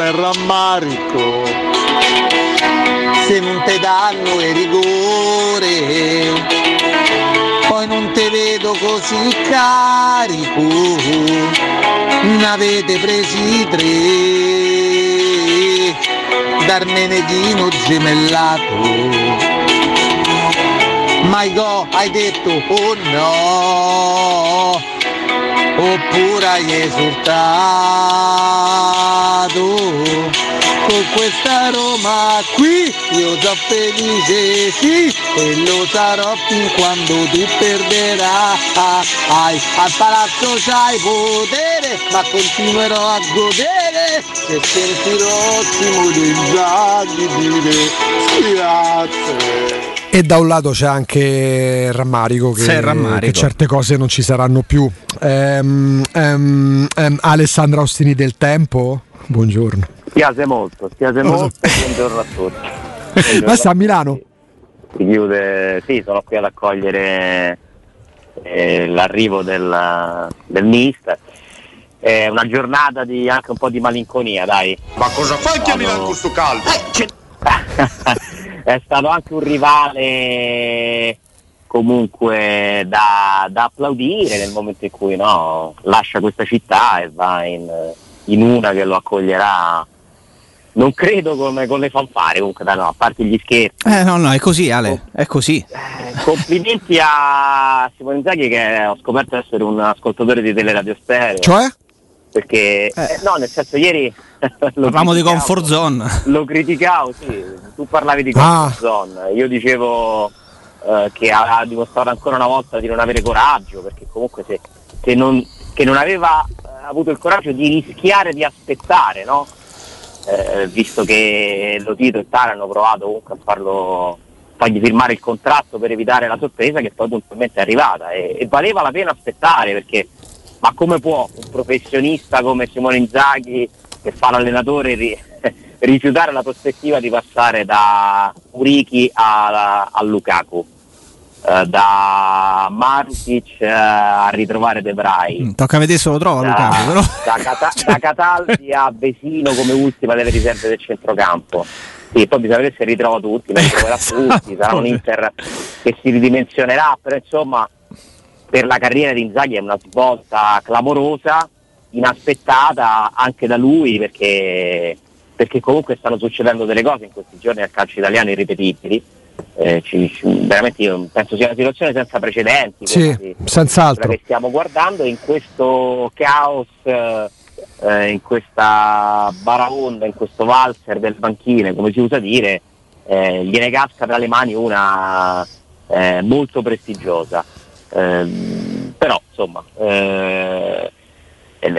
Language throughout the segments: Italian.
il rammarico. Se non te danno il rigore, poi non te vedo così carico, ne avete presi tre, dal menedino gemellato. Maigo hai detto oh no oppure hai esultato. Con questa Roma qui io già felice sì e lo sarò fin quando tu perderai al palazzo c'hai potere ma continuerò a godere se sentirò Simone di dire grazie e da un lato c'è anche il rammarico che, rammarico. che certe cose non ci saranno più. Ehm, ehm, ehm, Alessandra Ostini del Tempo, buongiorno. Spiace molto, spiace Lo so. molto, buongiorno a tutti. Buongiorno Ma sta a. Milano? Si chiude, sì, sono qui ad accogliere eh, l'arrivo del, del mister. È una giornata di anche un po' di malinconia, dai. Ma cosa fai a Milano con questo caldo? è stato anche un rivale comunque da, da applaudire nel momento in cui no, lascia questa città e va in, in una che lo accoglierà non credo come con le fanfare comunque dai, no, a parte gli scherzi Eh no, no, è così Ale, è così. Eh, complimenti a Simone Inzaghi che ho scoperto essere un ascoltatore di Teleradio Stereo Cioè? perché eh, no nel senso ieri lo Parliamo di comfort zone. lo criticavo, sì, tu parlavi di Ah. comfort zone, io dicevo eh, che ha, ha dimostrato ancora una volta di non avere coraggio, perché comunque se, se non, che non aveva eh, avuto il coraggio di rischiare di aspettare, no? Eh, visto che lo Tito e Tara hanno provato comunque a farlo fargli firmare il contratto per evitare la sorpresa che poi puntualmente è arrivata e, e valeva la pena aspettare perché ma come può un professionista come Simone Inzaghi che fa l'allenatore ri- rifiutare la prospettiva di passare da Urichi a, a Lukaku eh, da Marusic eh, a ritrovare De Vrij Mm, Tocca vedere se lo trova da, Lukaku, però. da, Cata- da Cataldi a Vesino come ultima delle riserve del centrocampo. Sì, poi bisogna vedere se ritrova tutti, ma li troverà tutti, sarà un Inter che si ridimensionerà, però insomma per la carriera di Inzaghi è una svolta clamorosa, inaspettata anche da lui perché, perché comunque stanno succedendo delle cose in questi giorni al calcio italiano irripetibili. Eh, ci- veramente io penso sia una situazione senza precedenti Sì, senz'altro. che stiamo guardando in questo caos, eh, eh, in questa baraonda, in questo valzer del banchine, come si usa dire, eh, gliene casca tra le mani una eh, molto prestigiosa. Ehm, però insomma eh,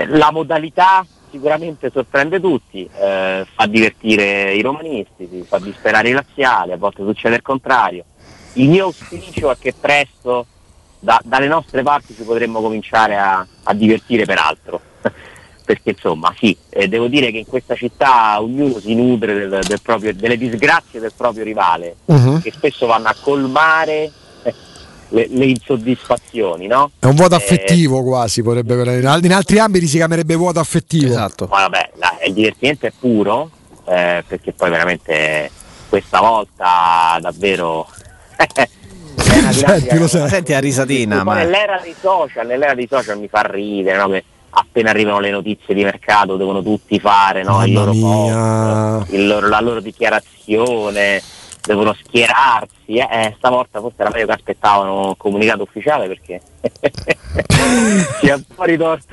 la modalità sicuramente sorprende tutti, eh, fa divertire i romanisti, si fa disperare i laziali, a volte succede il contrario. Il mio auspicio è che presto da- dalle nostre parti ci potremmo cominciare a, a divertire per altro. Perché insomma sì, eh, devo dire che in questa città ognuno si nutre del- del proprio- delle disgrazie del proprio rivale, Mhm. che spesso vanno a colmare le, le insoddisfazioni, no? È un vuoto Eh, affettivo quasi, potrebbe in al- in altri ambiti si chiamerebbe vuoto affettivo. Esatto. Ma vabbè, la- il divertimento è puro, eh, perché poi veramente questa volta davvero Senti, lo sai. Senti la risatina, ma nell'era dei social, nell'era dei social mi fa ridere, no? Che appena arrivano le notizie di mercato devono tutti fare no? il loro post, il loro- la loro dichiarazione, devono schierarsi. Eh, eh, stavolta forse era meglio che aspettavano un comunicato ufficiale perché si è un po' ritorto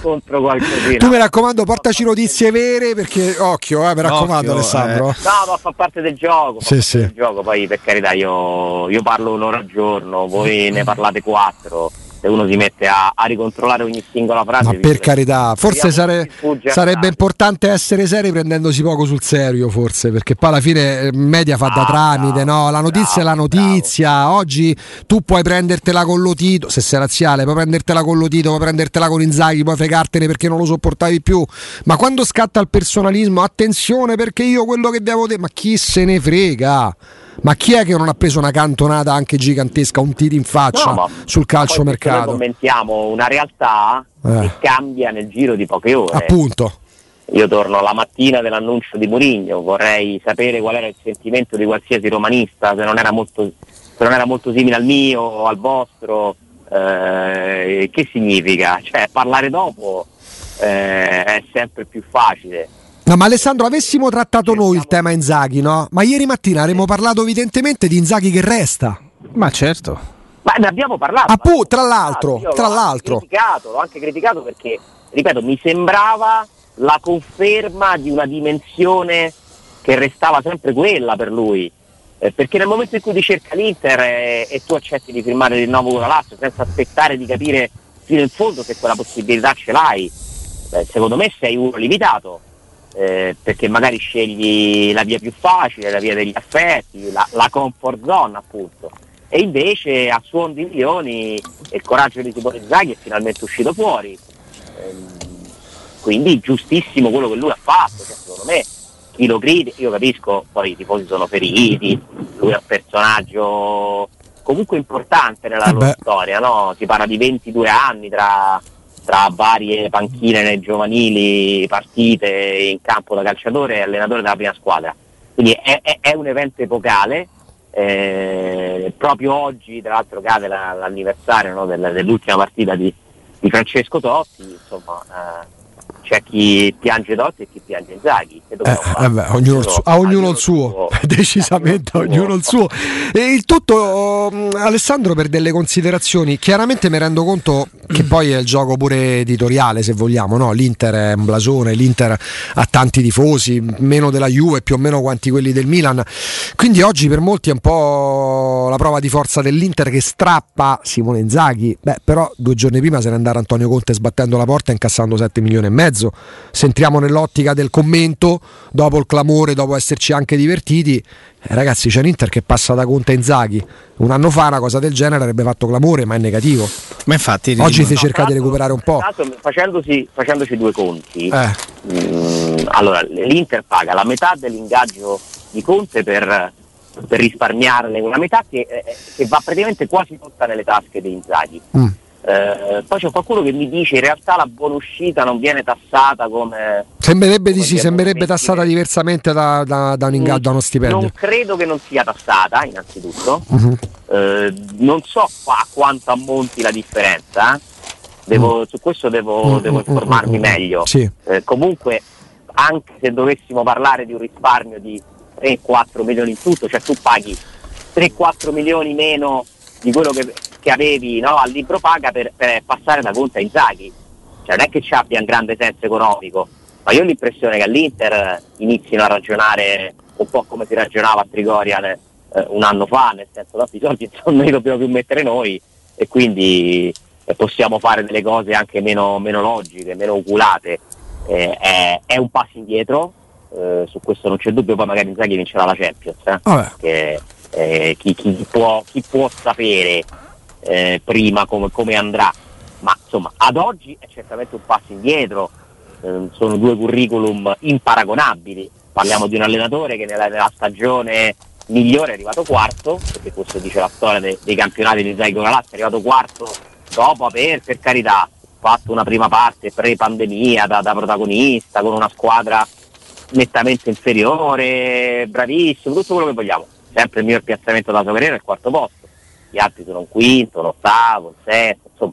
contro qualcosina. Tu mi raccomando, portaci notizie vere perché occhio, eh, mi raccomando Occhio, Alessandro. eh. No, ma fa parte del gioco, Sì, parte sì. del gioco, poi per carità io, io parlo un'ora al giorno, voi ne parlate quattro, se uno si mette a, a ricontrollare ogni singola frase... Ma per carità, forse sare- sarebbe importante essere seri prendendosi poco sul serio, forse, perché poi alla fine eh, media fa da Ah, tramite, bravo, no? La notizia è la bravo, notizia. Oggi tu puoi prendertela con lo Tito, se sei razziale, puoi prendertela con lo Tito, puoi prendertela con Inzaghi, puoi fregartene perché non lo sopportavi più. Ma quando scatta il personalismo, attenzione perché io quello che vi avevo detto, ma chi se ne frega? Ma chi è che non ha preso una cantonata anche gigantesca, un tiro in faccia No, sul calcio questo Noi mercato? commentiamo una realtà Eh. che cambia nel giro di poche ore. Appunto. Io torno la mattina dell'annuncio di Mourinho, vorrei sapere qual era il sentimento di qualsiasi romanista, se non era molto, se non era molto simile al mio o al vostro. eh, che significa? Cioè, parlare dopo eh, è sempre più facile. No, ma Alessandro, avessimo trattato noi il tema Inzaghi, no? Ma ieri mattina avremmo parlato evidentemente di Inzaghi che resta. Ma certo. Ma ne abbiamo parlato. Appunto, tra l'altro, Io l'ho tra l'altro. criticato, l'ho anche criticato perché, ripeto, mi sembrava la conferma di una dimensione che restava sempre quella per lui. Eh, perché nel momento in cui ti cerca l'Inter eh, e tu accetti di firmare il rinnovo con la Lazio senza aspettare di capire fino in fondo se quella possibilità ce l'hai, eh, secondo me sei uno limitato. Eh, perché magari scegli la via più facile, la via degli affetti, la, la comfort zone appunto e invece a suon di milioni il coraggio di Simone Zaghi è finalmente uscito fuori. Ehm, quindi giustissimo quello che lui ha fatto, cioè, secondo me chi lo critica, io capisco, poi i tifosi sono feriti, lui è un personaggio comunque importante nella Eh loro storia, no? si parla di 22 anni tra, tra varie panchine nei giovanili, partite in campo da calciatore e allenatore della prima squadra. Quindi è, è- è un evento epocale, eh, proprio oggi tra l'altro cade la- l'anniversario no, del- dell'ultima partita di, di Francesco Totti, insomma eh, c'è chi piange Totti e chi piange Inzaghi. Che Eh, beh, ognuno il suo- a ognuno il suo, decisamente ognuno il suo. E il tutto, mm, Alessandro, per delle considerazioni. Chiaramente mi rendo conto che poi è il gioco pure editoriale, se vogliamo. No? L'Inter è un blasone, l'Inter ha tanti tifosi, meno della Juve, più o meno quanti quelli del Milan. Quindi oggi per molti è un po' la prova di forza dell'Inter che strappa Simone Inzaghi. Beh, però due giorni prima se ne andava Antonio Conte sbattendo la porta e incassando 7 milioni e mezzo. Se entriamo nell'ottica del commento, dopo il clamore, dopo esserci anche divertiti, eh, ragazzi c'è l'Inter che passa da Conte a Inzaghi. Un anno fa una cosa del genere avrebbe fatto clamore, ma è negativo. Ma infatti Oggi si cerca di recuperare un po'. l'altro, facendosi, facendoci due conti, Eh, Mm, allora, l'Inter paga la metà dell'ingaggio di Conte per, per risparmiarne una metà che, eh, che va praticamente quasi tutta nelle tasche dei Inzaghi. mm. Eh, poi c'è qualcuno che mi dice in realtà la buonuscita non viene tassata come... Sembrerebbe di come sì, viene sembrerebbe tassata diversamente da, da- da un ingaggio, da uno stipendio. Non credo che non sia tassata, innanzitutto. Mhm. Eh, non so a quanto ammonti la differenza. eh. Devo- Su questo devo, Mm, devo mm, informarmi mm, mm, meglio. Sì. Eh, comunque, anche se dovessimo parlare di un risparmio di 3-4 milioni in tutto, cioè tu paghi 3-4 milioni meno di quello che, che avevi no, al libro paga per, per passare da Conte a Inzaghi. Cioè non è che ci abbia un grande senso economico, ma io ho l'impressione che all'Inter eh, inizino a ragionare un po' come si ragionava a Trigoria eh, un anno fa, nel senso tanti soldi non li dobbiamo più mettere noi e quindi eh, possiamo fare delle cose anche meno, meno logiche, meno oculate. Eh, è, è un passo indietro, eh, su questo non c'è dubbio, poi magari Inzaghi vincerà la Champions. eh che eh, chi, chi può, chi può sapere eh, prima come, come andrà, ma insomma ad oggi è certamente un passo indietro, eh, sono due curriculum imparagonabili, parliamo di un allenatore che nella, nella stagione migliore è arrivato quarto, perché questo dice la storia de- dei campionati di Zaico Lazio, è arrivato quarto dopo aver per carità fatto una prima parte pre-pandemia da, da protagonista con una squadra nettamente inferiore, bravissimo, tutto quello che vogliamo. Sempre il miglior piazzamento della sua carriera è il quarto posto. Gli altri sono un quinto, un ottavo, un sesto, insomma,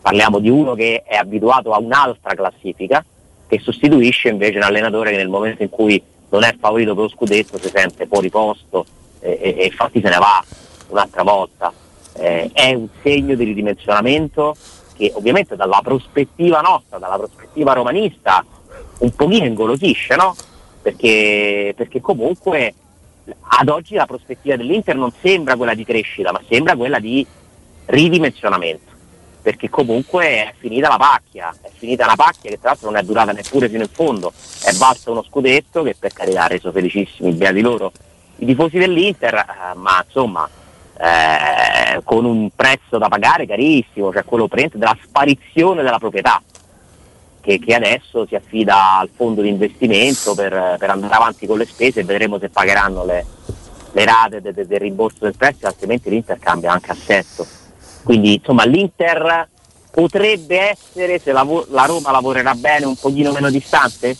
parliamo di uno che è abituato a un'altra classifica che sostituisce invece un allenatore che nel momento in cui non è favorito per lo scudetto si sente fuori posto e, e- e infatti se ne va un'altra volta. Eh, è un segno di ridimensionamento che ovviamente dalla prospettiva nostra, dalla prospettiva romanista, un pochino ingolosisce, no? Perché, perché comunque ad oggi la prospettiva dell'Inter non sembra quella di crescita, ma sembra quella di ridimensionamento. Perché comunque è finita la pacchia, è finita una pacchia che tra l'altro non è durata neppure fino in fondo, è basta uno scudetto che per carità ha reso felicissimi beati loro i tifosi dell'Inter, eh, ma insomma eh, con un prezzo da pagare carissimo, cioè quello della sparizione della proprietà che, che adesso si affida al fondo di investimento per, per andare avanti con le spese e vedremo se pagheranno le, le rate del, del rimborso del prestito, altrimenti l'Inter cambia anche assetto. Quindi insomma l'Inter potrebbe essere, se la, la Roma lavorerà bene, un pochino meno distante?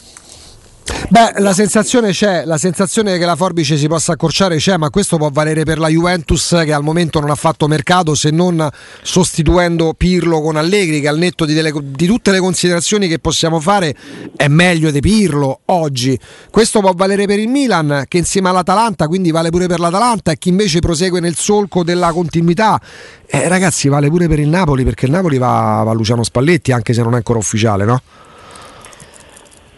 Beh, la sensazione c'è, la sensazione che la forbice si possa accorciare c'è, ma questo può valere per la Juventus che al momento non ha fatto mercato se non sostituendo Pirlo con Allegri, che al netto di, delle, di tutte le considerazioni che possiamo fare è meglio di Pirlo oggi. Questo può valere per il Milan che insieme all'Atalanta, quindi vale pure per l'Atalanta e chi invece prosegue nel solco della continuità. Eh, ragazzi, vale pure per il Napoli perché il Napoli va, va a Luciano Spalletti anche se non è ancora ufficiale, no?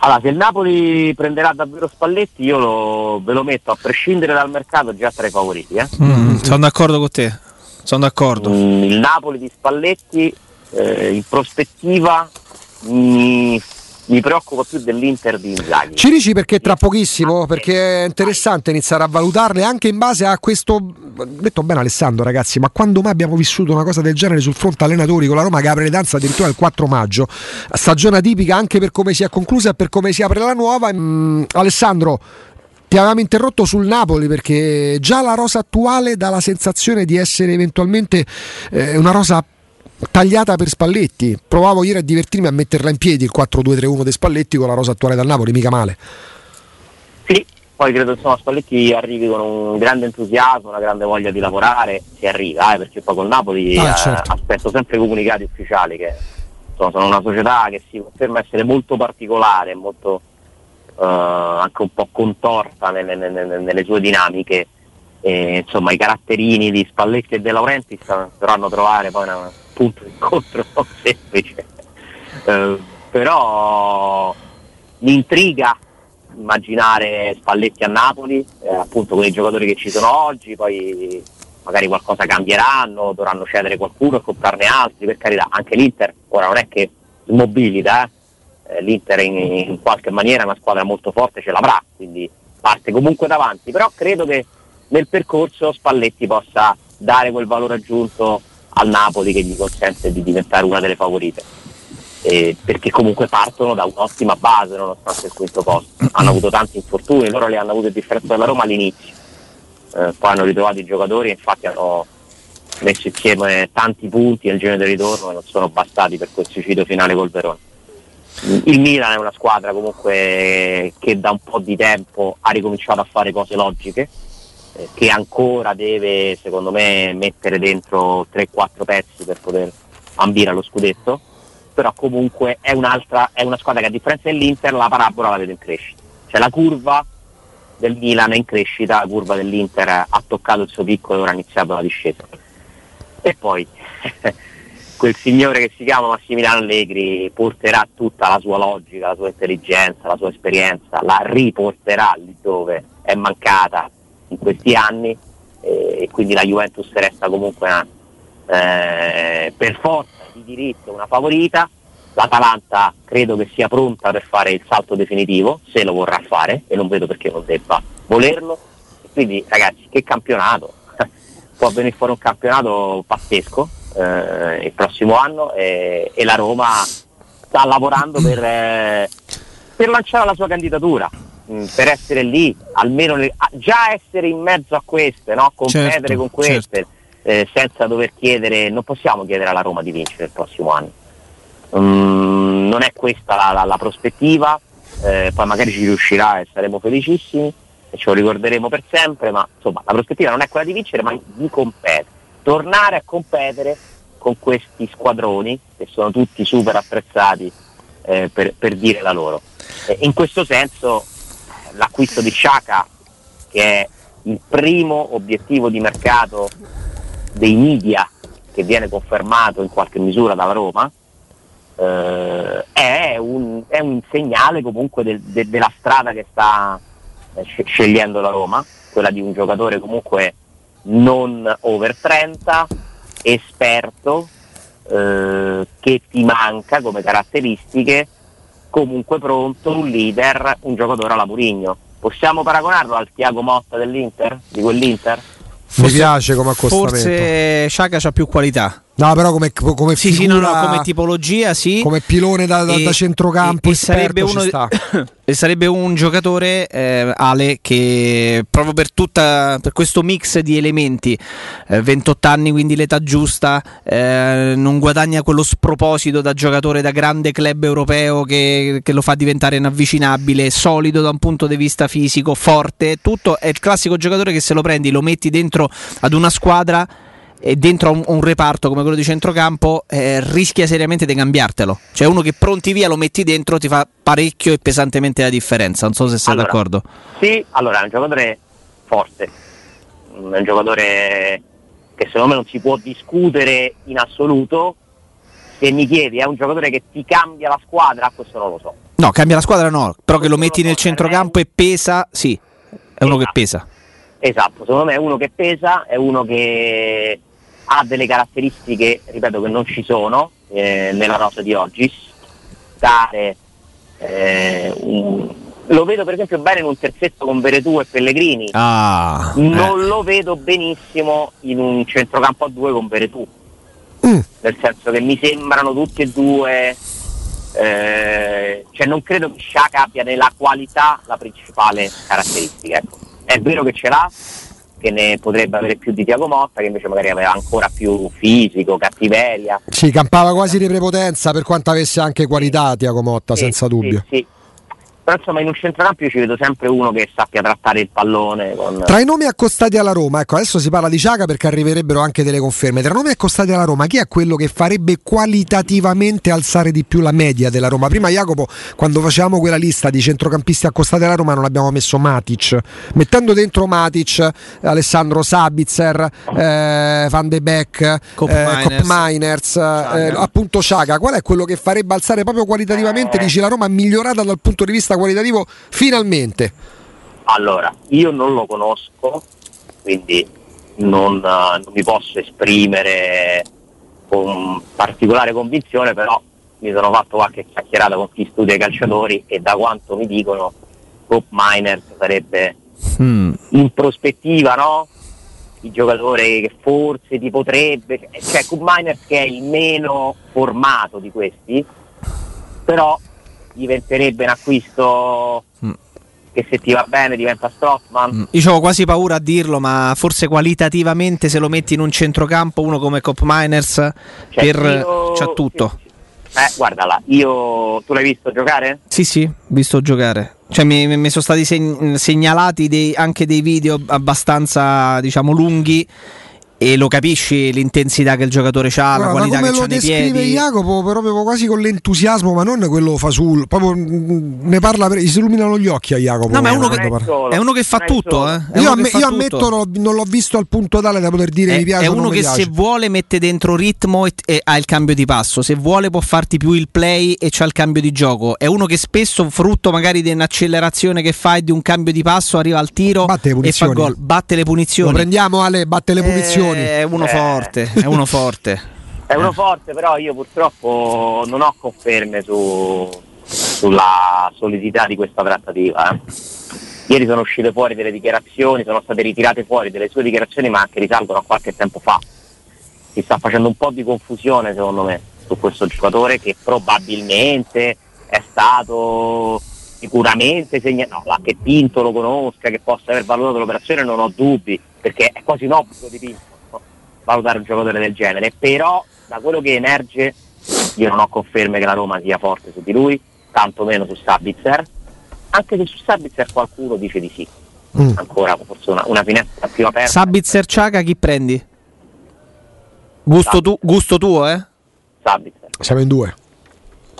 Allora, se il Napoli prenderà davvero Spalletti, io lo, ve lo metto a prescindere dal mercato già tra i favoriti. Eh? Mm, sono d'accordo con te. Sono d'accordo. Mm, il Napoli di Spalletti eh, in prospettiva mi, mi preoccupa più dell'Inter di Inzaghi. Ci dici perché tra pochissimo? Perché è interessante iniziare a valutarle anche in base a questo. Detto bene Alessandro, ragazzi, ma quando mai abbiamo vissuto una cosa del genere sul fronte allenatori con la Roma che apre le danze addirittura il 4 maggio? Stagione tipica anche per come si è conclusa e per come si apre la nuova. Mm, Alessandro. Ti avevamo interrotto sul Napoli perché già la rosa attuale dà la sensazione di essere eventualmente eh, una rosa tagliata per Spalletti. Provavo ieri a divertirmi a metterla in piedi il 4-2-3-1 di Spalletti con la rosa attuale dal Napoli, mica male. Sì, poi credo insomma Spalletti arrivi con un grande entusiasmo, una grande voglia di lavorare, si arriva, eh, perché poi col Napoli Ah, eh, certo. aspetto sempre i comunicati ufficiali che insomma, sono una società che si conferma essere molto particolare, molto eh, anche un po' contorta nelle, nelle- nelle sue dinamiche. E, insomma i caratterini di Spalletti e De Laurentiis dovranno trovare poi un punto di incontro semplice. Eh, però mi intriga immaginare Spalletti a Napoli, eh, appunto con i giocatori che ci sono oggi, poi magari qualcosa cambieranno, dovranno cedere qualcuno e comprarne altri, per carità, anche l'Inter ora non è che smobilita, eh. Eh, l'Inter in, in qualche maniera è una squadra molto forte, ce l'avrà, quindi parte comunque davanti, però credo che nel percorso Spalletti possa dare quel valore aggiunto al Napoli che gli consente di diventare una delle favorite. Eh, perché comunque partono da un'ottima base nonostante il quinto posto. Hanno avuto tanti infortuni, loro li hanno avuti a differenza della Roma all'inizio. Eh, poi hanno ritrovato i giocatori e infatti hanno messo insieme tanti punti nel giro del ritorno e non sono bastati per quel suicidio finale col Verona. Il Milan è una squadra comunque che da un po' di tempo ha ricominciato a fare cose logiche, che ancora deve secondo me mettere dentro 3-4 pezzi per poter ambire allo scudetto, però comunque è è una squadra che a differenza dell'Inter la parabola la vede in crescita, cioè la curva del Milan è in crescita, la curva dell'Inter ha toccato il suo picco e ora ha iniziato la discesa. E poi quel signore che si chiama Massimiliano Allegri porterà tutta la sua logica, la sua intelligenza, la sua esperienza, la riporterà lì dove è mancata in questi anni eh, e quindi la Juventus resta comunque una, eh, per forza di diritto una favorita. L'Atalanta credo che sia pronta per fare il salto definitivo, se lo vorrà fare, e non vedo perché non debba volerlo. Quindi ragazzi, che campionato! Può venire fuori un campionato pazzesco eh, il prossimo anno e, e la Roma sta lavorando per, eh, per lanciare la sua candidatura, mh, per essere lì, almeno le- già essere in mezzo a queste, no? competere Certo, con queste, eh, senza dover chiedere, non possiamo chiedere alla Roma di vincere il prossimo anno. Mm, non è questa la, la- la prospettiva, eh, poi magari ci riuscirà e saremo felicissimi e ce lo ricorderemo per sempre, ma insomma la prospettiva non è quella di vincere ma di competere, tornare a competere con questi squadroni che sono tutti super apprezzati eh, per, per dire la loro. Eh, in questo senso l'acquisto di Sciaca, che è il primo obiettivo di mercato dei media che viene confermato in qualche misura dalla Roma, eh, è, un, è un segnale comunque del- de- della strada che sta eh, sce- scegliendo la Roma, quella di un giocatore comunque non over 30, esperto, eh, che ti manca come caratteristiche, comunque pronto, un leader, un giocatore alla Murigno. Possiamo paragonarlo al Tiago Motta dell'Inter? Di quell'Inter? Mi piace come accostamento. Forse Sciaca ha più qualità No, però come, come sì, sì, no, no, come tipologia, sì. Come pilone da, da, e, da centrocampo. E, e sarebbe, uno, e sarebbe un giocatore, eh, Ale, che proprio per, tutta, per questo mix di elementi, eh, 28 anni, quindi l'età giusta, eh, non guadagna quello sproposito da giocatore da grande club europeo che, che lo fa diventare inavvicinabile, solido da un punto di vista fisico, forte, tutto. È il classico giocatore che se lo prendi, lo metti dentro ad una squadra e dentro un, un, reparto come quello di centrocampo eh, rischia seriamente di cambiartelo. Cioè uno che pronti via lo metti dentro ti fa parecchio e pesantemente la differenza. Non so se sei allora, d'accordo. Sì, allora è un giocatore forte, mm, è un giocatore che secondo me non si può discutere in assoluto. Se mi chiedi, è un giocatore che ti cambia la squadra? Questo non lo so. No, cambia la squadra no, però che lo metti nel centrocampo e pesa, sì, è uno che esatto. pesa. Esatto, secondo me è uno che pesa, è uno che ha delle caratteristiche, ripeto, che non ci sono eh, nella rosa di oggi. Dare, eh, un... lo vedo per esempio bene in un terzetto con Veretù e Pellegrini, ah, non eh. lo vedo benissimo in un centrocampo a due con Veretù, mm. nel senso che mi sembrano tutti e due, eh, cioè non credo che Sciaca abbia nella qualità la principale caratteristica. Ecco. È vero che ce l'ha, che ne potrebbe avere più di Tiago Motta, che invece magari aveva ancora più fisico, cattiveria. Sì, campava quasi di prepotenza per quanto avesse anche qualità Tiago Motta, sì, senza dubbio. Sì, sì però insomma in un centrocampo io ci vedo sempre uno che sappia trattare il pallone. Con... Tra i nomi accostati alla Roma, ecco adesso si parla di Ciaga perché arriverebbero anche delle conferme. Tra i nomi accostati alla Roma, chi è quello che farebbe qualitativamente alzare di più la media della Roma? Prima Jacopo, quando facevamo quella lista di centrocampisti accostati alla Roma, non abbiamo messo Matic. Mettendo dentro Matic, Alessandro Sabitzer, eh, Van de Beek, Cop eh, Miners, eh, appunto Ciaga, qual è quello che farebbe alzare proprio qualitativamente? Eh. Dici la Roma migliorata dal punto di vista qualitativo finalmente? Allora, io non lo conosco, quindi non, uh, non mi posso esprimere con particolare convinzione, però mi sono fatto qualche chiacchierata con chi studia i calciatori e da quanto mi dicono Cop Miners sarebbe mm. in prospettiva no? il giocatore che forse ti potrebbe cioè Cop Miners che è il meno formato di questi però diventerebbe un acquisto mm. che se ti va bene diventa Strottman. Mm. Io ho quasi paura a dirlo, ma forse qualitativamente se lo metti in un centrocampo, uno come Cop Miners, cioè, per... io... c'ha tutto. Sì, sì. Eh, guardala, io tu l'hai visto giocare? Sì, sì, visto giocare. Cioè, mi, mi sono stati segnalati dei, anche dei video abbastanza, diciamo, lunghi e lo capisci l'intensità che il giocatore ha, la qualità che ha nei piedi. Jacopo proprio quasi con l'entusiasmo, ma non quello fasul, proprio mm, ne parla, si illuminano gli occhi a Jacopo. No, ma è uno, che, è uno che, fa tutto. Eh? Io, amm- io ammetto, non, non l'ho visto al punto tale da poter dire è, mi piace. È uno che piace. se vuole mette dentro ritmo e, e, ha il cambio di passo, se vuole può farti più il play e c'ha il cambio di gioco. È uno che spesso, frutto magari di un'accelerazione che fa e di un cambio di passo, arriva al tiro e fa gol. Batte le punizioni. Lo prendiamo Ale, batte le punizioni. È uno eh, forte, è uno forte. È uno forte, però io purtroppo non ho conferme su, sulla solidità di questa trattativa. Eh. Ieri sono uscite fuori delle dichiarazioni, sono state ritirate fuori delle sue dichiarazioni, ma che risalgono a qualche tempo fa. Si sta facendo un po' di confusione, secondo me, su questo giocatore che probabilmente è stato sicuramente segnalato, no, che Pinto lo conosca, che possa aver valutato l'operazione, non ho dubbi, perché è quasi un obbligo di Pinto valutare un giocatore del genere, però da quello che emerge io non ho conferme che la Roma sia forte su di lui, tanto meno su Sabitzer, anche se su Sabitzer qualcuno dice di sì. Mm. Ancora forse una, una, finestra più aperta. Sabitzer Ciaga chi prendi? Gusto, tu, gusto tuo, eh? Sabitzer. Siamo in due.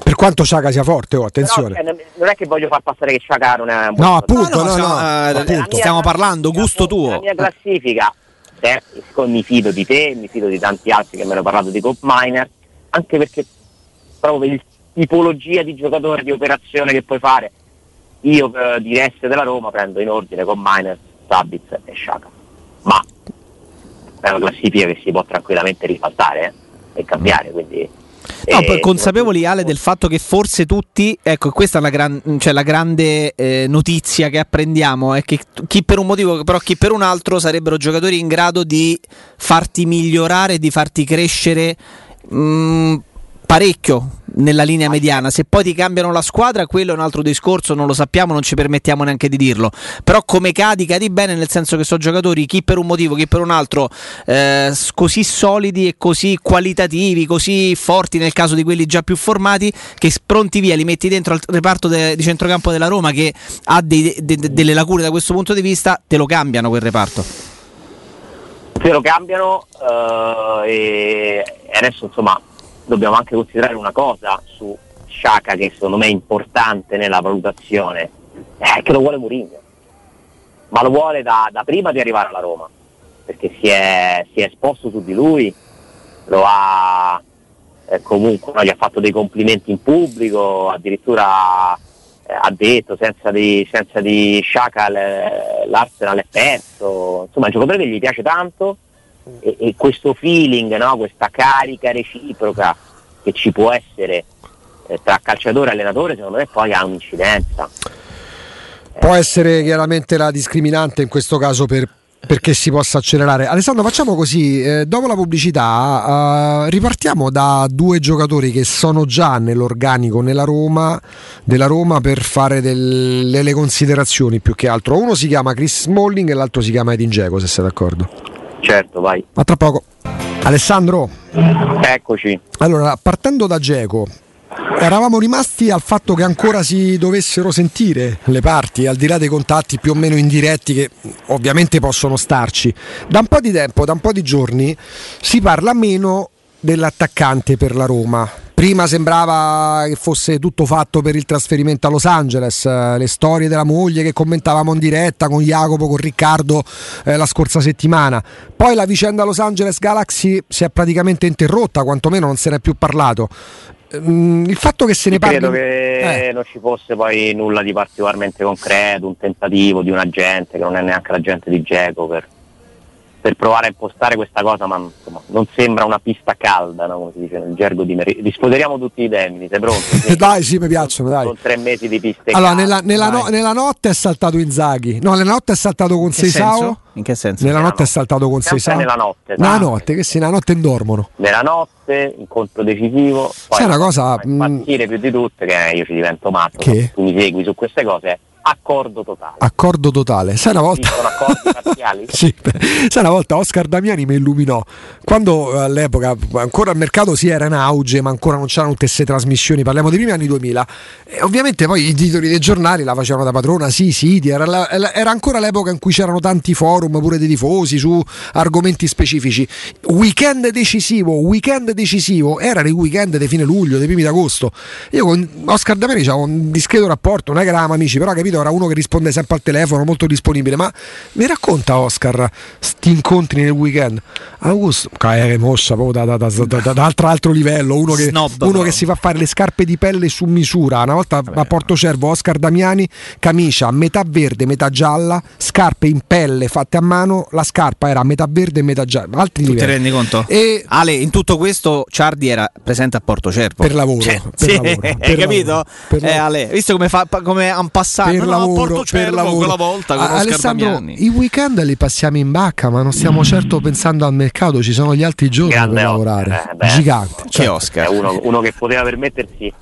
Per quanto Ciaga sia forte, oh, attenzione. Però, cioè, non è che voglio far passare che Ciaga non è un No, appunto, no, no, no, no, appunto. stiamo parlando, gusto tuo. La mia classifica te, mi fido di te, mi fido di tanti altri che mi hanno parlato di Cop Miner, anche perché proprio per il tipologia di giocatore di operazione che puoi fare, io eh, di Reste della Roma prendo in ordine con Miner, Sabitz e Sciaca. Ma è una classifica che si può tranquillamente ribaltare eh, e cambiare, quindi No, poi consapevoli Ale del fatto che forse tutti, ecco questa è la, gran, cioè la grande eh, notizia che apprendiamo, è che chi per un motivo però chi per un altro sarebbero giocatori in grado di farti migliorare, di farti crescere mh, mm, parecchio nella linea mediana. Se poi ti cambiano la squadra, quello è un altro discorso, non lo sappiamo, non ci permettiamo neanche di dirlo. Però come cadi, cadi bene, nel senso che sono giocatori, chi per un motivo, chi per un altro, eh, così solidi e così qualitativi, così forti nel caso di quelli già più formati, che pronti via li metti dentro al reparto de, di centrocampo della Roma che ha dei, de, de, delle lacune da questo punto di vista, te lo cambiano quel reparto. Te lo cambiano uh, e adesso insomma dobbiamo anche considerare una cosa su Sciacca che secondo me è importante nella valutazione, è che lo vuole Mourinho, ma lo vuole da, da prima di arrivare alla Roma, perché si è, si è esposto su di lui, lo ha eh, comunque, no, gli ha fatto dei complimenti in pubblico, addirittura eh, ha detto senza di, senza di Sciacca l'Arsenal è perso, insomma è un giocatore che gli piace tanto e, e questo feeling, no? questa carica reciproca che ci può essere eh, tra calciatore e allenatore, secondo me poi ha un'incidenza. Può essere chiaramente la discriminante in questo caso per, perché si possa accelerare. Alessandro, facciamo così: eh, dopo la pubblicità, eh, ripartiamo da due giocatori che sono già nell'organico nella Roma, della Roma per fare del, delle considerazioni più che altro. Uno si chiama Chris Smalling e l'altro si chiama Edin Dzeko, se sei d'accordo. Certo, vai. A tra poco. Alessandro. Eccoci. Allora, partendo da Geco, eravamo rimasti al fatto che ancora si dovessero sentire le parti, al di là dei contatti più o meno indiretti che ovviamente possono starci. Da un po' di tempo, da un po' di giorni, si parla meno dell'attaccante per la Roma. Prima sembrava che fosse tutto fatto per il trasferimento a Los Angeles, le storie della moglie che commentavamo in diretta con Jacopo, con Riccardo eh, la scorsa settimana. Poi la vicenda Los Angeles Galaxy si è praticamente interrotta, quantomeno non se ne è più parlato. Mm, il fatto che se ne parli credo che eh. non ci fosse poi nulla di particolarmente concreto un tentativo di un agente che non è neanche l'agente di Geco per per provare a impostare questa cosa, ma insomma, non sembra una pista calda, no? come si dice nel gergo di Meri. Risposeriamo tutti i termini, sei pronto? Sì. dai, sì, mi piacciono, dai. Con tre mesi di piste Allora, nella, nella, no, nella, notte è saltato Inzaghi, no, nella notte è saltato con Seisao. In che senso? Nella, notte, è saltato con Seisao. Nella notte. Nella notte, che sì, nella notte dormono. Nella notte, incontro decisivo. Poi Sai una cosa... Partire mm, più di tutte, che io ci divento matto. Che? Tu mi segui su queste cose accordo totale. Accordo totale. Sai una volta... Sì. Sai una volta Oscar Damiani mi illuminò. Quando all'epoca ancora il mercato si era in auge, ma ancora non c'erano tutte queste trasmissioni, parliamo dei primi anni 2000. E ovviamente poi i titoli dei giornali la facevano da padrona, sì, sì, era, era ancora l'epoca in cui c'erano tanti forum pure dei tifosi su argomenti specifici. Weekend decisivo, weekend decisivo, erano i weekend di fine luglio, dei primi d'agosto. Io con Oscar Damiani avevo un discreto rapporto, che eravamo amici, però capito capito? Era uno che risponde sempre al telefono, molto disponibile. Ma mi racconta Oscar sti incontri nel weekend? Augusto, che mossa proprio da, da, da, da, altro, altro livello. Uno, che, Snob, uno che, si fa fare le scarpe di pelle su misura. Una volta Vabbè. a Porto Cervo, Oscar Damiani, camicia metà verde, metà gialla, scarpe in pelle fatte a mano. La scarpa era metà verde e metà gialla. Altri tu livelli. ti rendi conto? E... Ale, in tutto questo, Ciardi era presente a Porto Cervo per lavoro. Cioè, per sì, lavoro per hai capito? Eh, Ale, visto come, fa, come han passato per no, lavoro, Cervo, per lavoro. quella volta con Alessandro, i weekend li passiamo in bacca, ma non stiamo certo pensando al mercato, ci sono gli altri giorni Grande per lavorare. eh, beh. Gigante. Che Cioè, Oscar. È uno, uno che poteva permettersi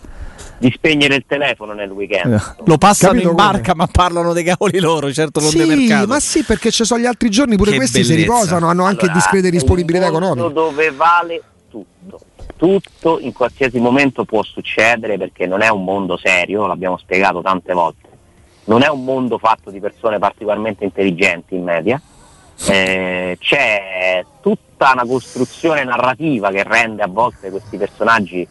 di spegnere il telefono nel weekend. Lo passano Capito in come? barca, ma parlano dei cavoli loro, certo non sì, dei mercato. ma sì, perché ci sono gli altri giorni, pure Che questi si bellezza. riposano, hanno anche Allora, discrete disponibilità economiche. dove vale tutto. Tutto in qualsiasi momento può succedere perché non è un mondo serio, l'abbiamo spiegato tante volte. Non è un mondo fatto di persone particolarmente intelligenti in media. Eh, c'è tutta una costruzione narrativa che rende a volte questi personaggi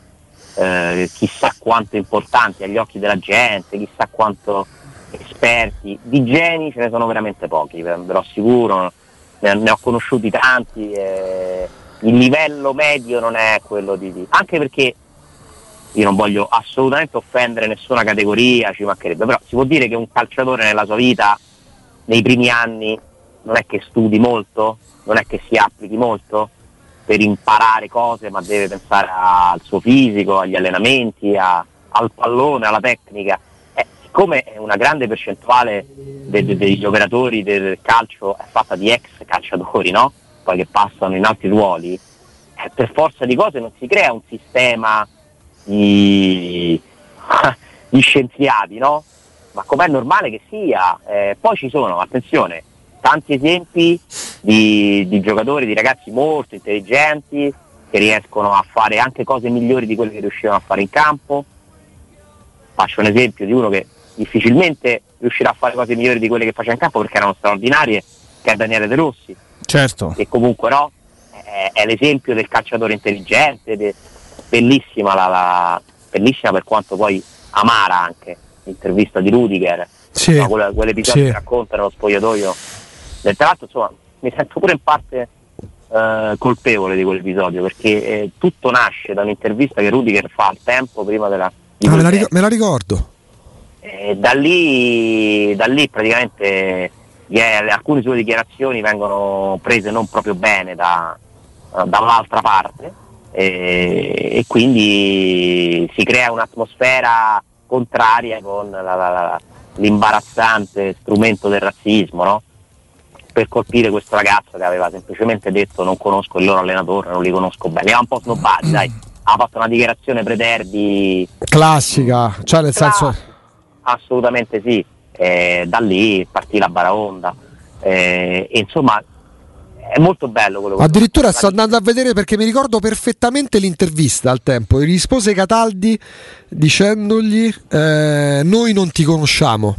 eh, chissà quanto importanti agli occhi della gente, chissà quanto esperti. Di geni ce ne sono veramente pochi, ve lo assicuro, ne, ne ho conosciuti tanti. eh, il livello medio non è quello di, di- Anche perché io non voglio assolutamente offendere nessuna categoria, ci mancherebbe, però si può dire che un calciatore nella sua vita, nei primi anni, non è che studi molto, non è che si applichi molto. per imparare cose, ma deve pensare al suo fisico, agli allenamenti, a, al pallone, alla tecnica. Eh, siccome una grande percentuale dei, dei, dei giocatori del calcio è fatta di ex calciatori, no? poi che passano in altri ruoli, eh, per forza di cose non si crea un sistema di, di scienziati, no? ma com'è normale che sia. Eh, poi ci sono, attenzione, tanti esempi di, di, giocatori, di ragazzi molto intelligenti che riescono a fare anche cose migliori di quelle che riuscivano a fare in campo. Faccio un esempio di uno che difficilmente riuscirà a fare cose migliori di quelle che faceva in campo perché erano straordinarie, che è Daniele De Rossi. Certo. E comunque no, è, è l'esempio del calciatore intelligente, de, bellissima, la, la, bellissima per quanto poi amara anche l'intervista di Rudiger, sì, no, quell'episodio sì. che racconta nello spogliatoio. Del tra l'altro insomma mi sento pure in parte eh, colpevole di quell'episodio perché eh, tutto nasce da un'intervista che Rudiger fa al tempo prima della... di Ah, me, la ric- me la ricordo. E da, lì, da lì praticamente eh, alcune sue dichiarazioni vengono prese non proprio bene da- dall'altra parte e, e quindi si crea un'atmosfera contraria con la- la- la- l'imbarazzante strumento del razzismo no? per colpire questo ragazzo che aveva semplicemente detto non conosco il loro allenatore, non li conosco bene, ha un po' snobbati, dai, ha fatto una dichiarazione pre-derby Classica, cioè nel senso... Assolutamente sì, Eh, da lì partì la baraonda. Eh, e insomma è molto bello quello che Addirittura sto andando a vedere perché mi ricordo perfettamente l'intervista al tempo. Gli rispose Cataldi dicendogli: eh, Noi non ti conosciamo.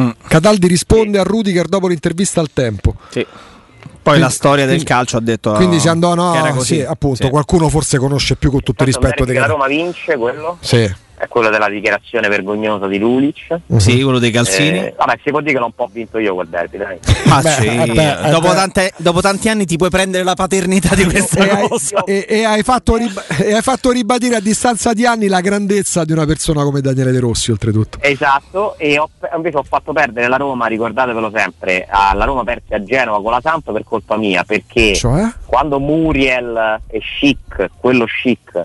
Mm. Cataldi risponde a Rudiger dopo l'intervista al tempo. Sì. Poi Quindi- la storia del quindi- calcio ha detto Quindi si andò, no, che era così. sì, appunto, Sì. qualcuno forse conosce più con tutto il rispetto dei la Roma vince quello, Sì. È quello della dichiarazione vergognosa di Lulic. Mhm. Sì, quello dei calzini. Eh, vabbè, si può dire che l'ho un po' vinto io quel derby, dai. Ma Beh, sì, eh beh, eh dopo, tante- dopo tanti anni ti puoi prendere la paternità di questa E hai, cosa. e- e hai fatto rib- e hai fatto ribadire a distanza di anni la grandezza di una persona come Daniele De Rossi, oltretutto. Esatto, e ho, invece ho fatto perdere la Roma, ricordatevelo sempre, la Roma perse a Genova con la Samp per colpa mia, perché Cioè? quando Muriel e Chic, quello Chic,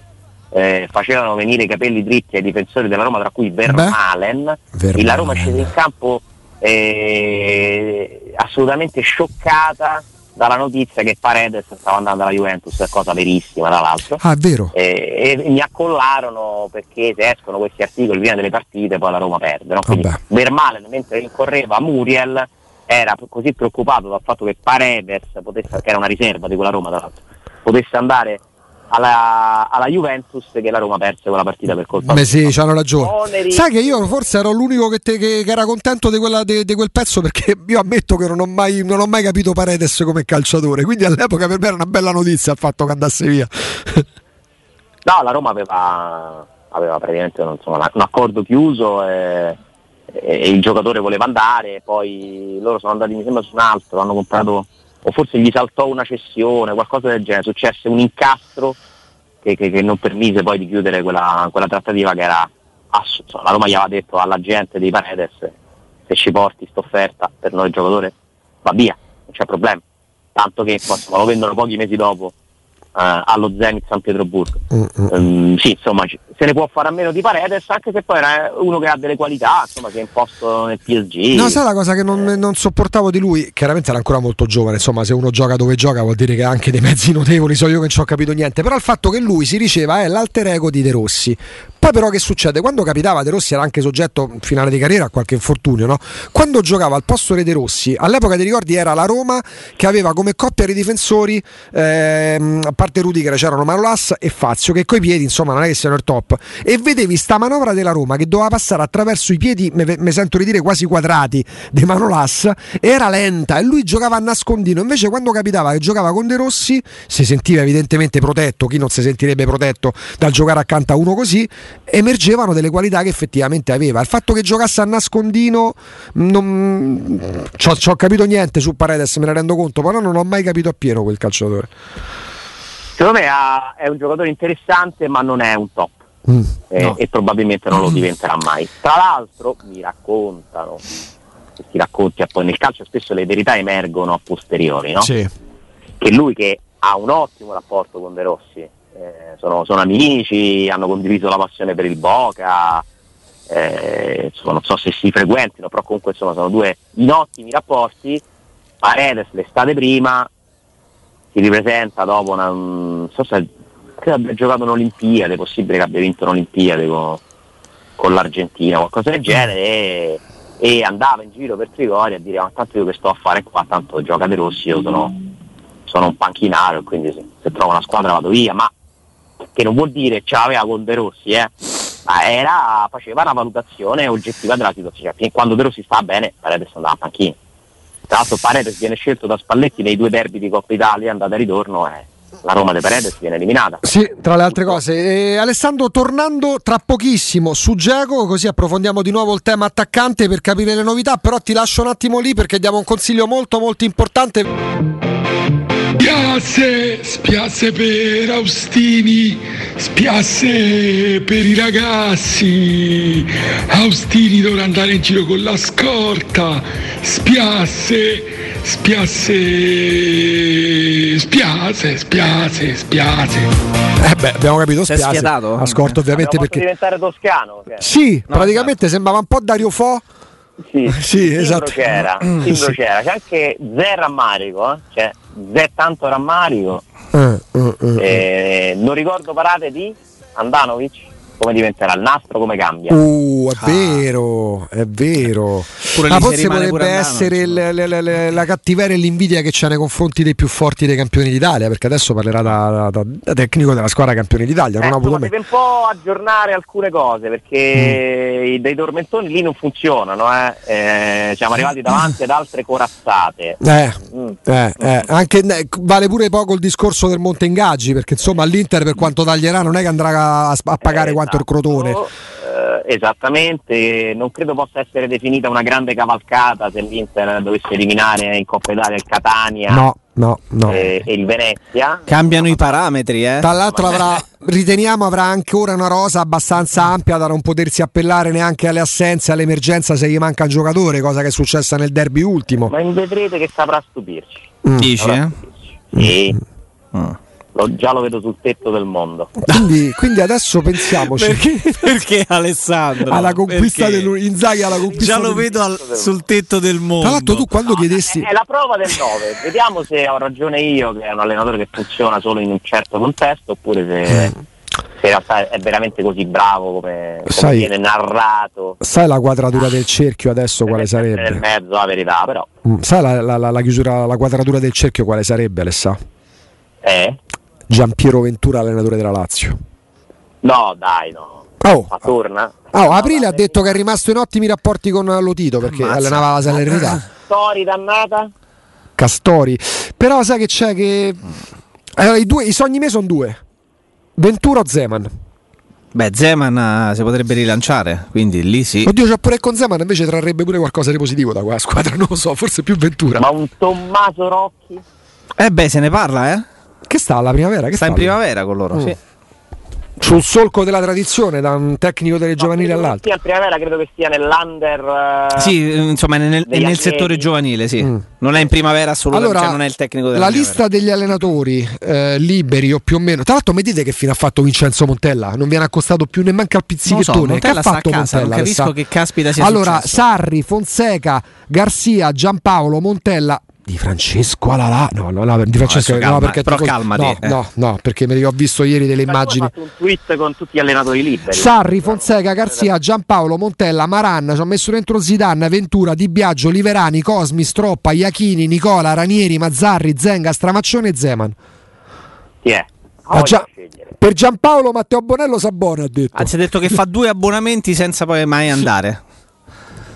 eh, facevano venire i capelli dritti ai difensori della Roma, tra cui Vermalen, Vermaelen. la Roma scese in campo eh, assolutamente scioccata dalla notizia che Paredes stava andando alla Juventus, cosa verissima tra l'altro. Ah, vero. Eh, e mi accollarono perché se escono questi articoli prima delle partite poi la Roma perde. No? Quindi Vabbè. Vermalen mentre rincorreva Muriel era così preoccupato dal fatto che Paredes, potesse, che era una riserva di quella Roma tra l'altro, potesse andare alla, alla Juventus che la Roma perse quella partita per colpa Beh, sì, c'hanno ragione. Oneri- Sai che io forse ero l'unico che, te- che- che era contento di, quella- di- di quel pezzo perché io ammetto che non ho, mai, non ho mai capito Paredes come calciatore, quindi all'epoca per me era una bella notizia il fatto che andasse via. No, la Roma aveva, aveva praticamente insomma, un accordo chiuso e, e il giocatore voleva andare, poi loro sono andati mi sembra su un altro, hanno comprato o forse gli saltò una cessione, qualcosa del genere, successe un incastro che, che- che non permise poi di chiudere quella, quella trattativa che era ass- la Roma gli aveva detto alla gente dei Paredes se ci porti sta offerta per noi giocatore va via, non c'è problema. Tanto che insomma, lo vendono pochi mesi dopo eh, allo Zenit San Pietroburgo. Ehm, sì, insomma, ci- se ne può fare a meno di Paredes, anche se poi era uno che ha delle qualità, insomma, si è imposto nel PSG. No, sai la cosa che non, non sopportavo di lui? Chiaramente era ancora molto giovane, insomma, se uno gioca dove gioca vuol dire che ha anche dei mezzi notevoli, so io che non ci ho capito niente, però il fatto che lui si diceva è l'alter ego di De Rossi. Poi però che succede? Quando capitava De Rossi era anche soggetto in finale di carriera a qualche infortunio, no? Quando giocava al posto di De Rossi, all'epoca ti ricordi era la Roma che aveva come coppia di difensori, ehm, a parte Rudiger c'erano Manolas e Fazio, che coi piedi insomma non è che siano il top. E vedevi sta manovra della Roma che doveva passare attraverso i piedi, mi sento ridire quasi quadrati di Manolas, era lenta e lui giocava a nascondino. Invece quando capitava che giocava con De Rossi, si sentiva evidentemente protetto, chi non si sentirebbe protetto dal giocare accanto a uno così, emergevano delle qualità che effettivamente aveva. Il fatto che giocasse a nascondino, non ci ho capito niente su Paredes, me ne rendo conto, però non ho mai capito appieno quel calciatore. Secondo me è un giocatore interessante, ma non è un top. Mm. eh, No. E probabilmente non lo diventerà mai. Tra l'altro, mi raccontano, questi racconti, poi nel calcio spesso le verità emergono a posteriori, no? Sì. che lui che ha un ottimo rapporto con De Rossi, eh, sono, sono amici, hanno condiviso la passione per il Boca, eh, insomma, non so se si frequentino, però comunque insomma, sono due in ottimi rapporti. Paredes l'estate prima si ripresenta dopo una, non so se credo abbia giocato un'Olimpiade, possibile che abbia vinto un'Olimpiade con, con l'Argentina, qualcosa del genere, e, e andava in giro per Trigoria a dire ma tanto io che sto a fare qua, tanto gioca De Rossi, io sono, sono un panchinario, quindi se, se trovo una squadra vado via, ma che non vuol dire ce l'aveva con De Rossi, eh, ma era, faceva una valutazione oggettiva della situazione, cioè, quando De Rossi sta bene, Paredes andava a panchina. Tra l'altro Paredes viene scelto da Spalletti nei due derby di Coppa Italia, andata e ritorno, e la Roma di Paredes viene eliminata. Sì, tra le altre cose. E Alessandro, tornando tra pochissimo su Geco, così approfondiamo di nuovo il tema attaccante per capire le novità, però ti lascio un attimo lì perché diamo un consiglio molto molto importante. Spiace, spiace per Austini, spiace per i ragazzi. Austini dovrà andare in giro con la scorta. Spiace, spiace, spiace, spiace, spiace. Eh beh, abbiamo capito, spiace. schiatato? Ascolto ovviamente perché... diventare toscano. che- Sì, No, praticamente sembrava un po' Dario Fo. Sì, Sì, esatto. c'era, Timbro Sì. c'era, c'è anche Zé rammarico, eh? cioè Zé tanto rammarico. Eh, eh, eh. Eh, non ricordo parate di Andanovic, come diventerà il nastro, come cambia. Uh, è Ah. vero, è vero. Pure Ma forse potrebbe essere il- le- le- la cattiveria e l'invidia che c'è nei confronti dei più forti dei campioni d'Italia, perché adesso parlerà da, da- da tecnico della squadra campioni d'Italia. Eh, Non ha avuto insomma, deve un po' aggiornare alcune cose perché Mm. dei tormentoni lì non funzionano, eh. Eh, siamo arrivati davanti ad altre corazzate. Eh, Mm. eh, eh, anche, eh, vale pure poco il discorso del Monte Ingaggi, perché insomma l'Inter per quanto taglierà non è che andrà a, a pagare Eh, quanto il esatto. Crotone. Eh, esattamente, non credo possa essere definita una grande cavalcata se l'Inter dovesse eliminare in Coppa Italia il Catania No, no, no. e, e il Venezia. Cambiano i parametri, eh? Tra l'altro avrà, riteniamo avrà ancora una rosa abbastanza ampia da non potersi appellare neanche alle assenze, all'emergenza se gli manca un giocatore, cosa che è successa nel derby ultimo. Ma vedrete che saprà stupirci. Mm. Dici, Saprà eh? stupirci. Sì, Ah. Lo- già lo vedo sul tetto del mondo. Quindi, quindi adesso pensiamoci Perché, perché Alessandro? alla conquista dell'Inzaghi alla conquista Già lo del- vedo al- sul tetto del mondo. Tra l'altro tu quando No, chiedessi è, è la prova del 9. Vediamo se ho ragione io, che è un allenatore che funziona solo in un certo contesto, oppure se, se in realtà è veramente così bravo come, come Sai- viene narrato. sai la quadratura del cerchio adesso quale Deve essere Nel sarebbe? mezzo la verità, però. Mm, Sai la, la- la- la chiusura, la quadratura del cerchio quale sarebbe Alessà? Eh? Giampiero Ventura allenatore della Lazio. No, dai, no. Oh, Ma torna? oh, Aprile ha detto che è rimasto in ottimi rapporti con Lotito perché Ammazza. allenava la Salernità. Story dannata? Castori. Però sai che c'è che. Allora, i, due, I sogni miei sono due: Ventura o Zeman. Beh, Zeman eh, si potrebbe rilanciare, quindi lì sì. Oddio, c'è pure con Zeman invece trarrebbe pure qualcosa di positivo da quella squadra. Non lo so, forse più Ventura. Ma un Tommaso Rocchi? Eh beh, se ne parla, eh? Che sta alla primavera? Che Sta in fa? primavera con loro, Mm. sì. Sul solco della tradizione, da un tecnico delle giovanili No, all'altro. sia in primavera, credo che sia nell'under. eh, Sì, eh, insomma, è nel, è nel settore giovanile, sì. Mm. Non è in primavera assolutamente, Allora, cioè non è il tecnico della la primavera. lista degli allenatori eh, liberi o più o meno. Tra l'altro, mi dite che fine ha fatto Vincenzo Montella? Non viene accostato più nemmeno al lo so, pizzichettone. che Montella ha sta a fatto casa, non Montella? capisco che caspita sia Allora, successo. Sarri, Fonseca, Garzia, Giampaolo, Montella. Di Francesco Alalà, no, no, no, di Francesco, no, calma, perché però tifoso- calmati, no, eh. no, no, perché ho visto ieri delle tu immagini. fatto un tweet con tutti gli allenatori liberi. Sarri, Fonseca, Garzia, Giampaolo, Montella, Maran, ci ho messo dentro Zidane, Ventura, Di Biagio, Liverani, Cosmi, Stroppa, Iachini, Nicola, Ranieri, Mazzarri, Zenga, Stramaccione e Zeman. Chi è? Ah, già- scegliere. Per Giampaolo Matteo Bonello Sabone ha detto. Anzi, ha detto che fa due abbonamenti senza poi mai andare.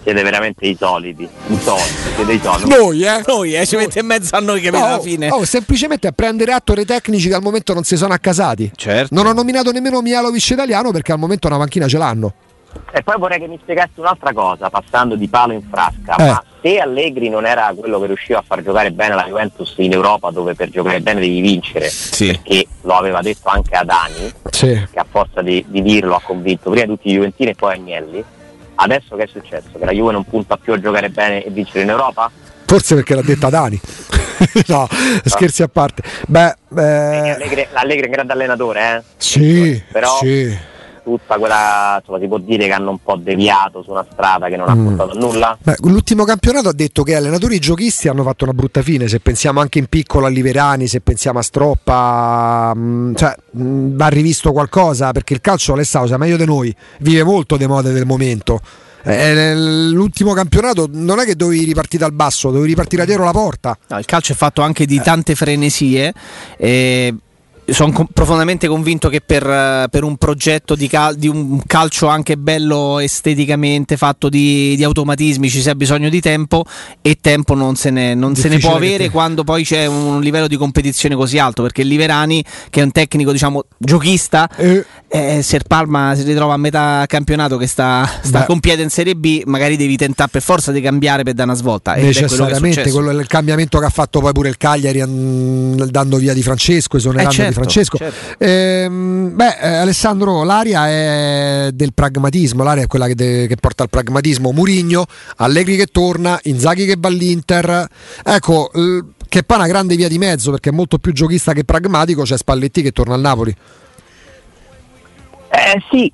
Siete veramente i soliti. I soliti, siete i soliti. Noi, eh? Noi, eh, ci mette in mezzo a noi che No, alla fine. oh, semplicemente a prendere atto dei tecnici che al momento non si sono accasati. Certo. Non ho nominato nemmeno Mialovic italiano perché al momento una panchina ce l'hanno. E poi vorrei che mi spiegassi un'altra cosa, passando di palo in frasca. Eh. Ma se Allegri non era quello che riusciva a far giocare bene la Juventus in Europa, dove per giocare bene devi vincere, Sì. perché lo aveva detto anche a Dani, Sì. che a forza di, di dirlo ha convinto prima tutti i Juventini e poi Agnelli. Adesso che è successo? Che la Juve non punta più a giocare bene e vincere in Europa? Forse perché l'ha detta Dani. no, scherzi a parte. Beh, eh, Allegri, Allegri è un grande allenatore, eh? sì, Però- sì. Tutta quella, insomma, si può dire che hanno un po' deviato su una strada che non ha Mm. portato a nulla. Beh, l'ultimo campionato ha detto che allenatori e giochisti hanno fatto una brutta fine. Se pensiamo anche in piccolo a Liverani, se pensiamo a Stroppa, mh, cioè, mh, va rivisto qualcosa perché il calcio Alessandro sa meglio di noi, vive molto le mode del momento. Eh, l'ultimo campionato non è che dovevi ripartire dal basso, dovevi ripartire dietro la porta. No, il calcio è fatto anche di tante frenesie. E sono com- profondamente convinto che per, eh, per un progetto di, cal- di un calcio anche bello esteticamente, fatto di, di automatismi, ci sia bisogno di tempo e tempo non se ne, non se ne può avere te- quando poi c'è un livello di competizione così alto. Perché Liverani, che è un tecnico diciamo giochista, Eh, eh, se il Palma si ritrova a metà campionato che sta, sta Beh. con piede in Serie B, magari devi tentare per forza di cambiare per dare una svolta. Quello necessariamente successo. quello è il cambiamento che ha fatto poi pure il Cagliari mm, dando via di Francesco, esonerando Eh, certo, Francesco. certo. Ehm, beh, eh, Alessandro, l'aria è del pragmatismo, l'aria è quella che, de- che porta al pragmatismo. Murigno, Allegri che torna, Inzaghi che va all'Inter. Ecco, l- che poi è una grande via di mezzo perché è molto più giochista che pragmatico, c'è Spalletti che torna al Napoli. Eh sì,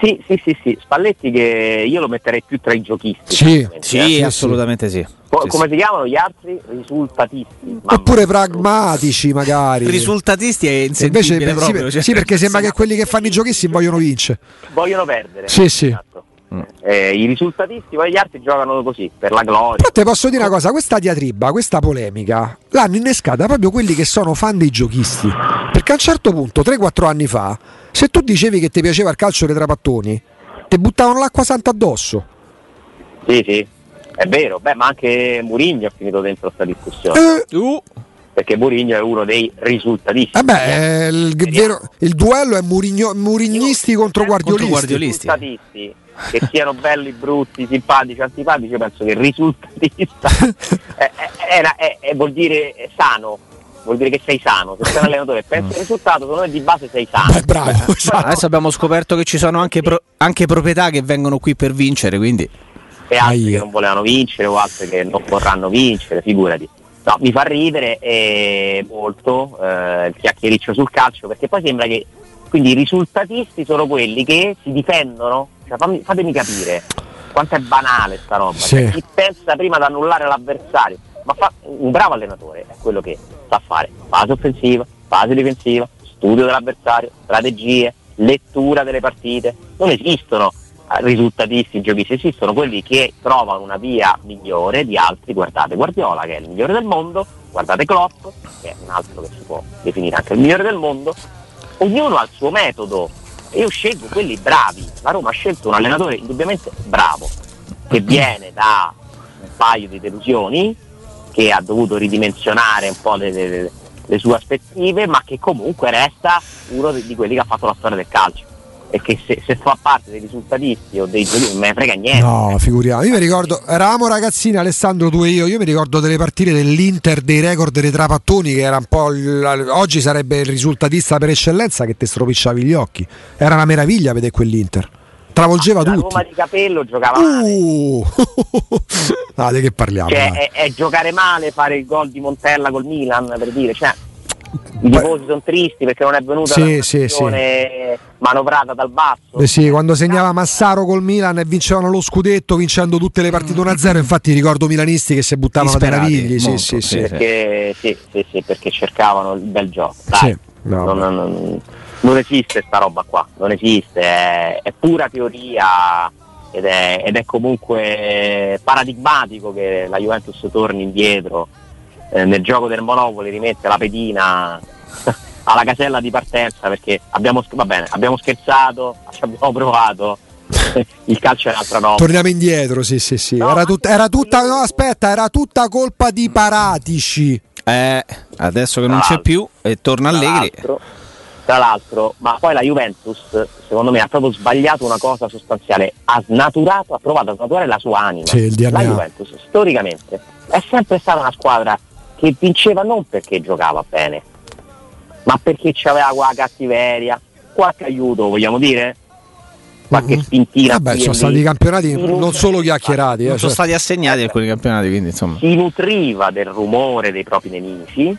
sì, sì, sì, sì. Spalletti che io lo metterei più tra i giochisti. Sì, francamente, Sì, eh. sì. assolutamente sì. Co- Sì, come sì. si chiamano gli altri? Risultatisti. Oppure pragmatici magari. Risultatisti è E insentibile Invece, sì, proprio. cioè. sì, perché sembra che quelli che fanno i giochisti vogliono vincere. Vogliono perdere. Sì, sì. Esatto. Eh, I risultatisti, poi gli altri giocano così, per la gloria. Però te posso dire una cosa, questa diatriba, questa polemica, l'hanno innescata proprio quelli che sono fan dei giochisti. Perché a un certo punto, 3-4 anni fa, se tu dicevi che ti piaceva il calcio dei trapattoni, ti buttavano l'acqua santa addosso. Sì, sì. È vero, beh, ma anche Murigno è finito dentro questa discussione. Eh, Uh, Perché Murigno è uno dei risultatisti. vabbè, eh, il, vero- il duello è Murigno- murignisti contro guardiolisti. Contro guardiolisti. risultatisti che siano belli, brutti, simpatici, antipatici, io penso che il risultatista è- è- era- è- è- vuol dire sano, vuol dire che sei sano. Se sei un allenatore pensi al risultato, secondo me di base sei sano. Beh, bravo, esatto. adesso abbiamo scoperto che ci sono anche, pro- anche proprietà che vengono qui per vincere, quindi e altri Aia. che non volevano vincere o altri che non vorranno vincere, figurati. No, mi fa ridere eh, molto eh, il chiacchiericcio sul calcio perché poi sembra che quindi i risultatisti sono quelli che si difendono. Cioè, fammi- fatemi capire quanto è banale sta roba. Sì. Cioè, chi pensa prima di annullare l'avversario, ma fa- un bravo allenatore è quello che sa fare fase offensiva, fase difensiva, studio dell'avversario, strategie, lettura delle partite. Non esistono risultatisti giochisti, esistono quelli che trovano una via migliore di altri. Guardate Guardiola che è il migliore del mondo, guardate Klopp che è un altro che si può definire anche il migliore del mondo. Ognuno ha il suo metodo io scelgo quelli bravi. La Roma ha scelto un allenatore indubbiamente bravo che viene da un paio di delusioni, che ha dovuto ridimensionare un po' le, le- le sue aspettative, ma che comunque resta uno di quelli che ha fatto la storia del calcio. E che se, se fa parte dei risultatisti o dei giochi non me ne frega niente. No, figuriamo. Io mi ricordo, eravamo ragazzini, Alessandro, tu e io. Io mi ricordo delle partite dell'Inter, dei record dei trapattoni, che era un po'. il- oggi sarebbe il risultatista per eccellenza che te stropicciavi gli occhi. Era una meraviglia vedere quell'Inter. Travolgeva la tutti. Roma di capello giocava male. Uh! ah, di che parliamo? Cioè, è, è giocare male fare il gol di Montella col Milan per dire, cioè, i tifosi sono tristi perché non è venuta Sì, una sì, azione manovrata dal basso. Eh sì, quando segnava Massaro col Milan e vincevano lo scudetto vincendo tutte le partite 1-0, infatti ricordo milanisti che si buttavano Disperati, navigli. Sì, sì, sì, sì. Perché, sì, sì, sì, perché cercavano il bel gioco. Dai, Sì, no, non, vabbè. non- non esiste sta roba qua, non esiste, è, è pura teoria ed è, ed è comunque paradigmatico che la Juventus torni indietro eh, nel gioco del Monopoli, rimette la pedina alla casella di partenza perché abbiamo, bene, abbiamo scherzato, ci abbiamo provato, il calcio è un'altra roba. Torniamo indietro, sì, sì, sì. No, Era, tut- era tutta, no, aspetta, era tutta colpa di Paratici. eh, adesso che non c'è più e torna Tra Allegri. l'altro- Tra l'altro, ma poi la Juventus, secondo me, ha proprio sbagliato una cosa sostanziale. Ha snaturato, ha provato a snaturare la sua anima. Sì, il DNA. La Juventus, storicamente, è sempre stata una squadra che vinceva non perché giocava bene, ma perché aveva quella cattiveria, qualche aiuto, vogliamo dire? qualche Mhm. spintina. Vabbè, sono stati campionati Si non solo chiacchierati. eh, non sono cioè. stati assegnati alcuni campionati, quindi insomma. si nutriva del rumore dei propri nemici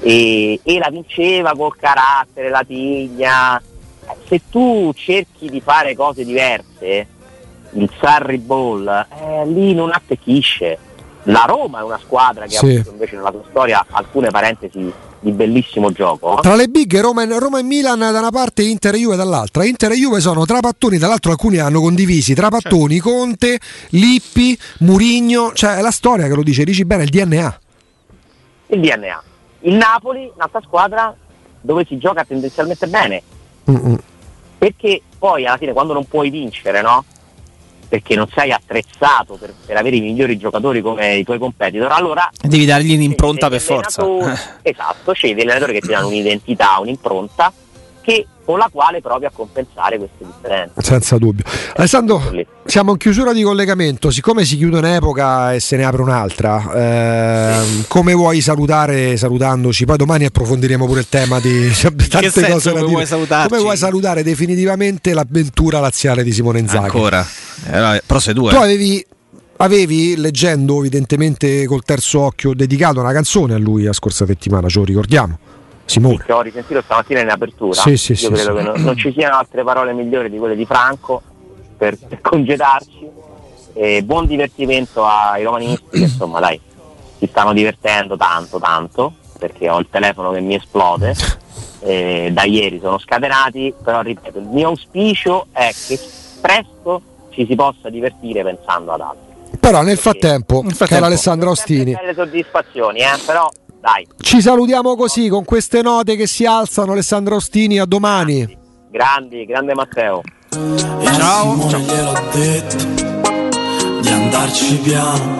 e, e la vinceva col carattere, la tigna. Se tu cerchi di fare cose diverse, il Sarri Ball, eh, lì non attecchisce. La Roma è una squadra che Sì. ha avuto invece nella sua storia alcune parentesi di bellissimo gioco. Tra le big Roma e, Roma e Milan da una parte Inter e Juve dall'altra. Inter e Juve sono trapattoni, dall'altro alcuni hanno condivisi trapattoni, Conte, Lippi, Murigno, cioè è la storia che lo dice, dici bene, il DNA. Il DNA. Il Napoli, un'altra squadra dove si gioca tendenzialmente bene, Mm-mm. perché poi alla fine quando non puoi vincere, no? Perché non sei attrezzato per, per avere i migliori giocatori come i tuoi competitor, allora Devi dargli un'impronta per forza. Esatto, scegli degli allenatori che ti danno un'identità, un'impronta che, con la quale provi a compensare queste differenze. Senza dubbio. Alessandro, siamo in chiusura di collegamento, siccome si chiude un'epoca e se ne apre un'altra, ehm, come vuoi salutare salutandoci? Poi domani approfondiremo pure il tema di tante senso cose da come dire. vuoi? Come vuoi salutare definitivamente l'avventura laziale di Simone Inzaghi? Ancora. Eh, vabbè, però sei due. Tu avevi, avevi, leggendo evidentemente col terzo occhio, dedicato una canzone a lui la scorsa settimana, ce lo ricordiamo. Simone. Che ho risentito stamattina in apertura. Sì, sì, Io sì, credo sì. che non, non ci siano altre parole migliori di quelle di Franco per, per congedarci. E buon divertimento ai romanisti che insomma dai, si stanno divertendo tanto tanto perché ho il telefono che mi esplode. E da ieri sono scatenati, però ripeto, il mio auspicio è che presto ci si possa divertire pensando ad altro. Però nel frattempo, frattempo. caro Alessandro Ostini, belle soddisfazioni, eh, però dai, ci salutiamo così con queste note che si alzano. Alessandro Ostini, a domani. grandi, grande Matteo. Ciao. Simone gliel'ho detto di andarci piano,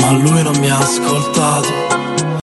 ma lui non mi ha ascoltato